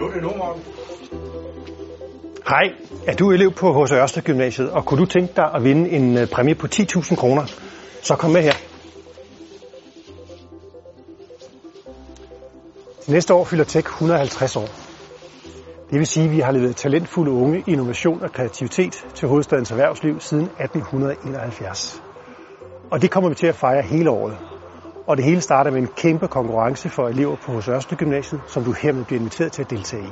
økonomeren. Hej, er du elev på H.C. Ørsted Gymnasiet, og kunne du tænke dig at vinde en øh, præmie på 10.000 kroner, så kom med her. Næste år fylder Tech 150 år. Det vil sige, at vi har leveret talentfulde unge, innovation og kreativitet til hovedstadens erhvervsliv siden 1871. Og det kommer vi til at fejre hele året. Og det hele starter med en kæmpe konkurrence for elever på H.C. Ørsted Gymnasiet, som du hermed bliver inviteret til at deltage i.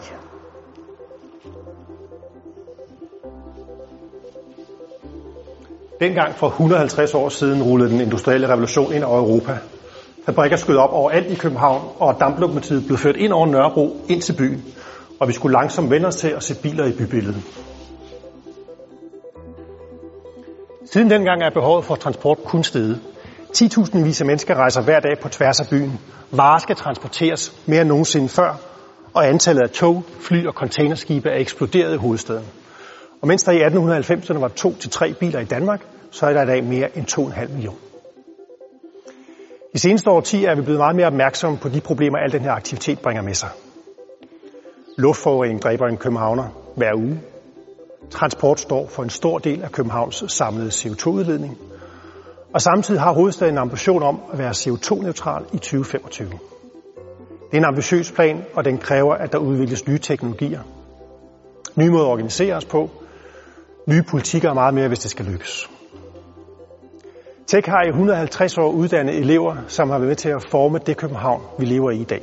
Dengang for 150 år siden rullede den industrielle revolution ind over Europa. Fabrikker skød op overalt i København, og damplokomotivet blev ført ind over Nørrebro ind til byen. Og vi skulle langsomt vende os til at se biler i bybilledet. Siden dengang er behovet for transport kun steget. 10.000 vis af mennesker rejser hver dag på tværs af byen. Varer skal transporteres mere end nogensinde før, og antallet af tog, fly og containerskibe er eksploderet i hovedstaden. Og mens der i 1890'erne var to til tre biler i Danmark, så er der i dag mere end 2,5 millioner. De seneste årtier er vi blevet meget mere opmærksomme på de problemer, al den her aktivitet bringer med sig. Luftforurening dræber en københavner hver uge. Transport står for en stor del af Københavns samlede CO2-udledning. Og samtidig har hovedstaden en ambition om at være CO2-neutral i 2025. Det er en ambitiøs plan, og den kræver, at der udvikles nye teknologier. Nye måder at organisere os på. Nye politikker og meget mere, hvis det skal lykkes. Tech har i 150 år uddannet elever, som har været med til at forme det København, vi lever i i dag.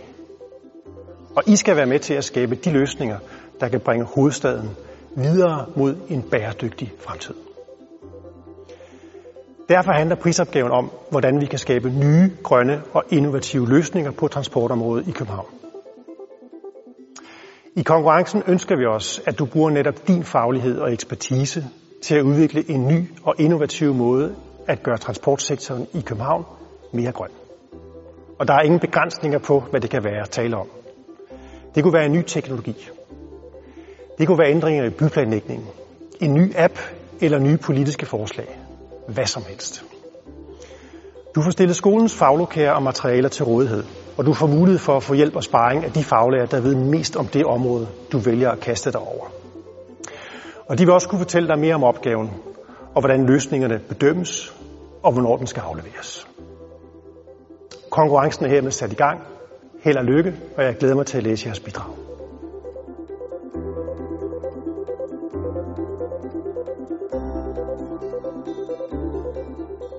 Og I skal være med til at skabe de løsninger, der kan bringe hovedstaden videre mod en bæredygtig fremtid. Derfor handler prisopgaven om, hvordan vi kan skabe nye, grønne og innovative løsninger på transportområdet i København. I konkurrencen ønsker vi os, at du bruger netop din faglighed og ekspertise til at udvikle en ny og innovativ måde at gøre transportsektoren i København mere grøn. Og der er ingen begrænsninger på, hvad det kan være at tale om. Det kunne være en ny teknologi. Det kunne være ændringer i byplanlægningen, en ny app eller nye politiske forslag. Hvad som helst. Du får stillet skolens faglokaler og materialer til rådighed, og du får mulighed for at få hjælp og sparring af de faglærer, der ved mest om det område, du vælger at kaste dig over. Og de vil også kunne fortælle dig mere om opgaven, og hvordan løsningerne bedømmes, og hvornår den skal afleveres. Konkurrencen er hermed sat i gang. Held og lykke, og jeg glæder mig til at læse jeres bidrag. Thank you.